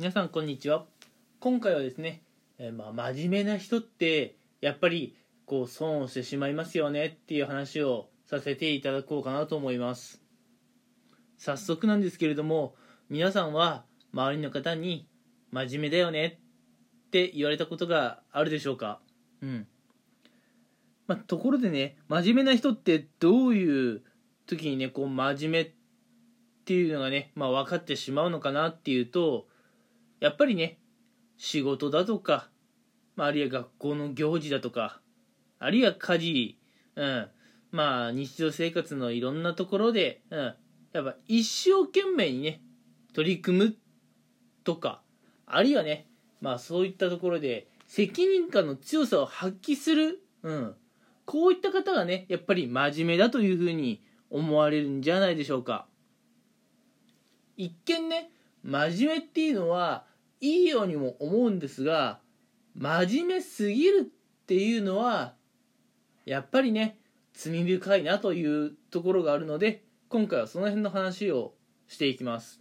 皆さんこんにちは。今回はですね、えーまあ、真面目な人ってやっぱりこう損をしてしまいますよねっていう話をさせていただこうかなと思います。早速なんですけれども皆さんは周りの方に真面目だよねって言われたことがあるでしょうか？うん。まあ、ところでね真面目な人ってどういう時にねこう真面目っていうのがね、まあ、分かってしまうのかなっていうとやっぱりね仕事だとか、まあ、あるいは学校の行事だとかあるいは家事、うん、まあ日常生活のいろんなところで、うん、やっぱ一生懸命にね取り組むとかあるいはねまあそういったところで責任感の強さを発揮する、うん、こういった方がねやっぱり真面目だというふうに思われるんじゃないでしょうか。一見ね真面目っていうのはいいようにも思うんですが真面目すぎるっていうのはやっぱりね罪深いなというところがあるので今回はその辺の話をしていきます。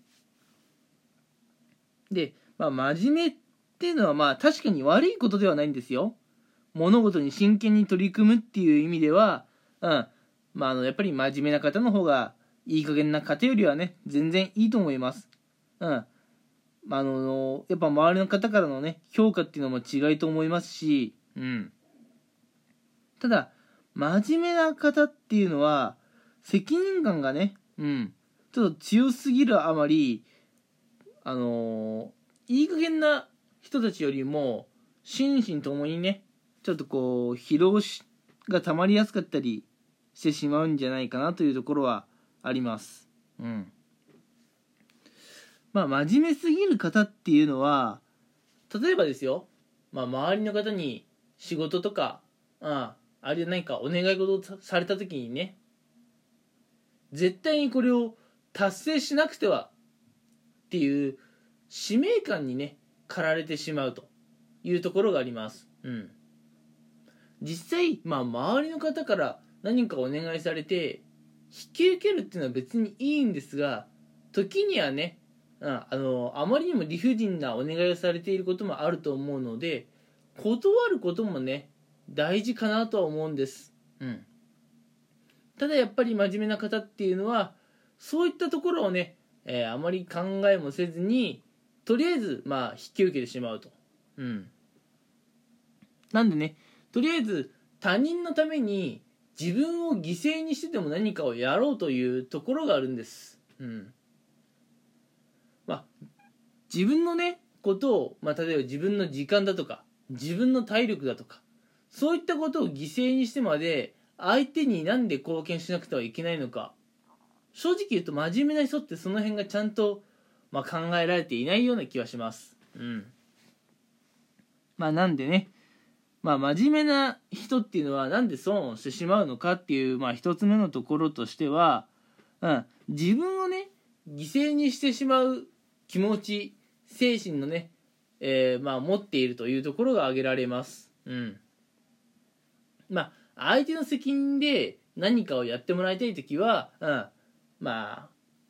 で、まあ、真面目っていうのはまあ確かに悪いことではないんですよ。物事に真剣に取り組むっていう意味では、うん。まあ、あのやっぱり真面目な方の方がいい加減な方よりはね全然いいと思います。うん。あのやっぱ周りの方からのね評価っていうのも違いと思いますし、うん、ただ真面目な方っていうのは責任感がね、うん、ちょっと強すぎるあまりあのいい加減な人たちよりも心身ともにねちょっとこう疲労がたまりやすかったりしてしまうんじゃないかなというところはあります。うん。まあ真面目すぎる方っていうのは例えばですよ、まあ、周りの方に仕事とかあああるいは何かお願い事をされた時にね絶対にこれを達成しなくてはっていう使命感にね駆られてしまうというところがあります。うん。実際、まあ、周りの方から何かお願いされて引き受けるっていうのは別にいいんですが時にはねあのあまりにも理不尽なお願いをされていることもあると思うので断ることもね大事かなとは思うんです、うん、ただやっぱり真面目な方っていうのはそういったところをね、えー、あまり考えもせずにとりあえずまあ引き受けてしまうと、うん、なんでねとりあえず他人のために自分を犠牲にしてでも何かをやろうというところがあるんです。うん。まあ、自分のね、ことを、まあ、例えば自分の時間だとか、自分の体力だとか、そういったことを犠牲にしてまで、相手になんで貢献しなくてはいけないのか。正直言うと真面目な人ってその辺がちゃんと、まあ、考えられていないような気はします。うん。まあなんでね、まあ、真面目な人っていうのはなんで損をしてしまうのかっていう、まあ、一つ目のところとしては、うん、自分をね犠牲にしてしまう気持ち精神のね、えー、まあ、持っているというところが挙げられます。うん。まあ、相手の責任で何かをやってもらいたい時は、うん、まあ、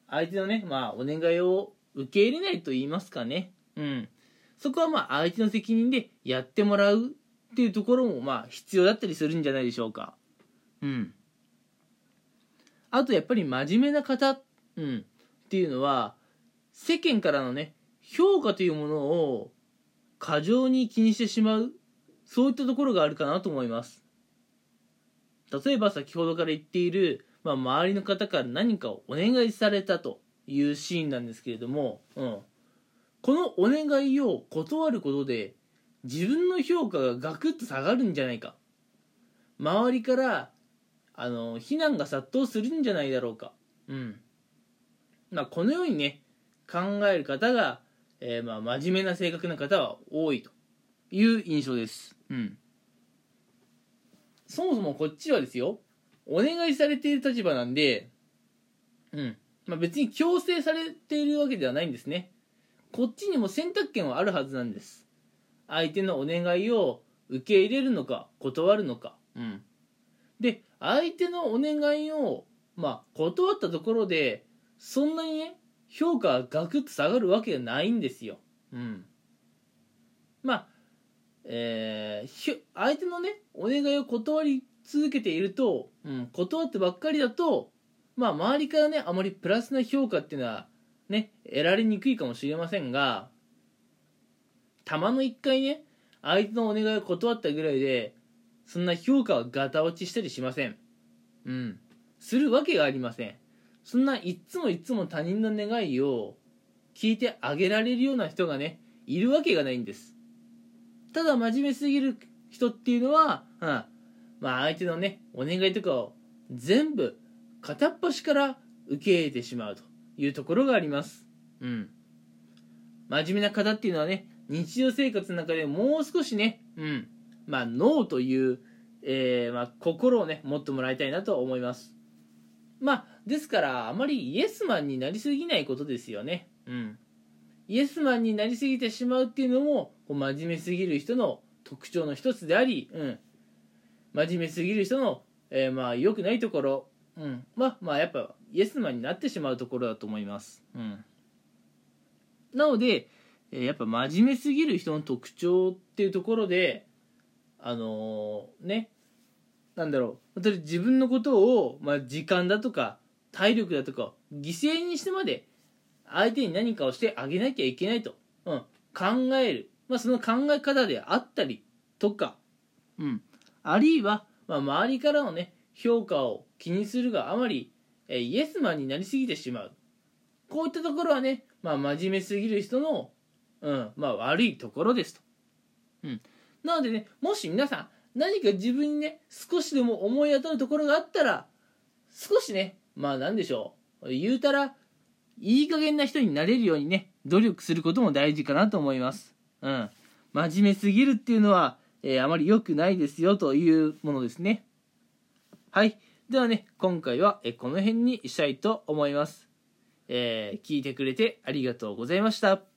相手のね、まあ、お願いを受け入れないと言いますかね。うん。そこはまあ、相手の責任でやってもらうっていうところもまあ必要だったりするんじゃないでしょうか。うん。あとやっぱり真面目な方、うん、っていうのは世間からのね評価というものを過剰に気にしてしまうそういったところがあるかなと思います。例えば先ほどから言っている、まあ、周りの方から何かをお願いされたというシーンなんですけれども、うん、このお願いを断ることで自分の評価がガクッと下がるんじゃないか。周りからあの非難が殺到するんじゃないだろうか。うん。まあこのようにね考える方が、えー、まあ真面目な性格な方は多いという印象です。うん。そもそもこっちはですよお願いされている立場なんでうん。まあ別に強制されているわけではないんですね。こっちにも選択権はあるはずなんです。相手のお願いを受け入れるのか断るのか、うん、で相手のお願いを、まあ、断ったところでそんなにね評価がガクッと下がるわけがないんですよ、うん。まあえー、相手のねお願いを断り続けていると、うん、断ってばっかりだとまあ周りからねあまりプラスな評価っていうのはね得られにくいかもしれませんがたまの一回ね相手のお願いを断ったぐらいでそんな評価はガタ落ちしたりしません。うん。するわけがありません。そんないっつもいっつも他人の願いを聞いてあげられるような人がねいるわけがないんです。ただ真面目すぎる人っていうのは、うん、まあ相手のねお願いとかを全部片っ端から受け入れてしまうというところがあります。うん。真面目な方っていうのはね日常生活の中でもう少しねうんまあノーという、えー、まあ、心をね持ってもらいたいなと思います。まあですからあまりイエスマンになりすぎないことですよね。うん。イエスマンになりすぎてしまうっていうのもこう真面目すぎる人の特徴の一つであり、うん、真面目すぎる人の、えー、まあ良くないところ、うん、まあまあやっぱイエスマンになってしまうところだと思います、うん、なので、えー、やっぱ真面目すぎる人の特徴っていうところであのー、ねなんだろう。例えば自分のことを、まあ、時間だとか体力だとか犠牲にしてまで相手に何かをしてあげなきゃいけないと、うん、考える、まあ、その考え方であったりとか、うん、あるいは、まあ、周りからのね評価を気にするがあまり、えイエスマンになりすぎてしまう。こういったところはね、まあ、真面目すぎる人の、うん。まあ、悪いところですと、うん、なのでねもし皆さん何か自分にね少しでも思い当たるところがあったら少しねまあ何でしょう言うたらいい加減な人になれるようにね、努力することも大事かなと思います。うん。真面目すぎるっていうのは、えー、あまり良くないですよというものですね。はい。ではね、今回は、えこの辺にしたいと思います。えー、聞いてくれてありがとうございました。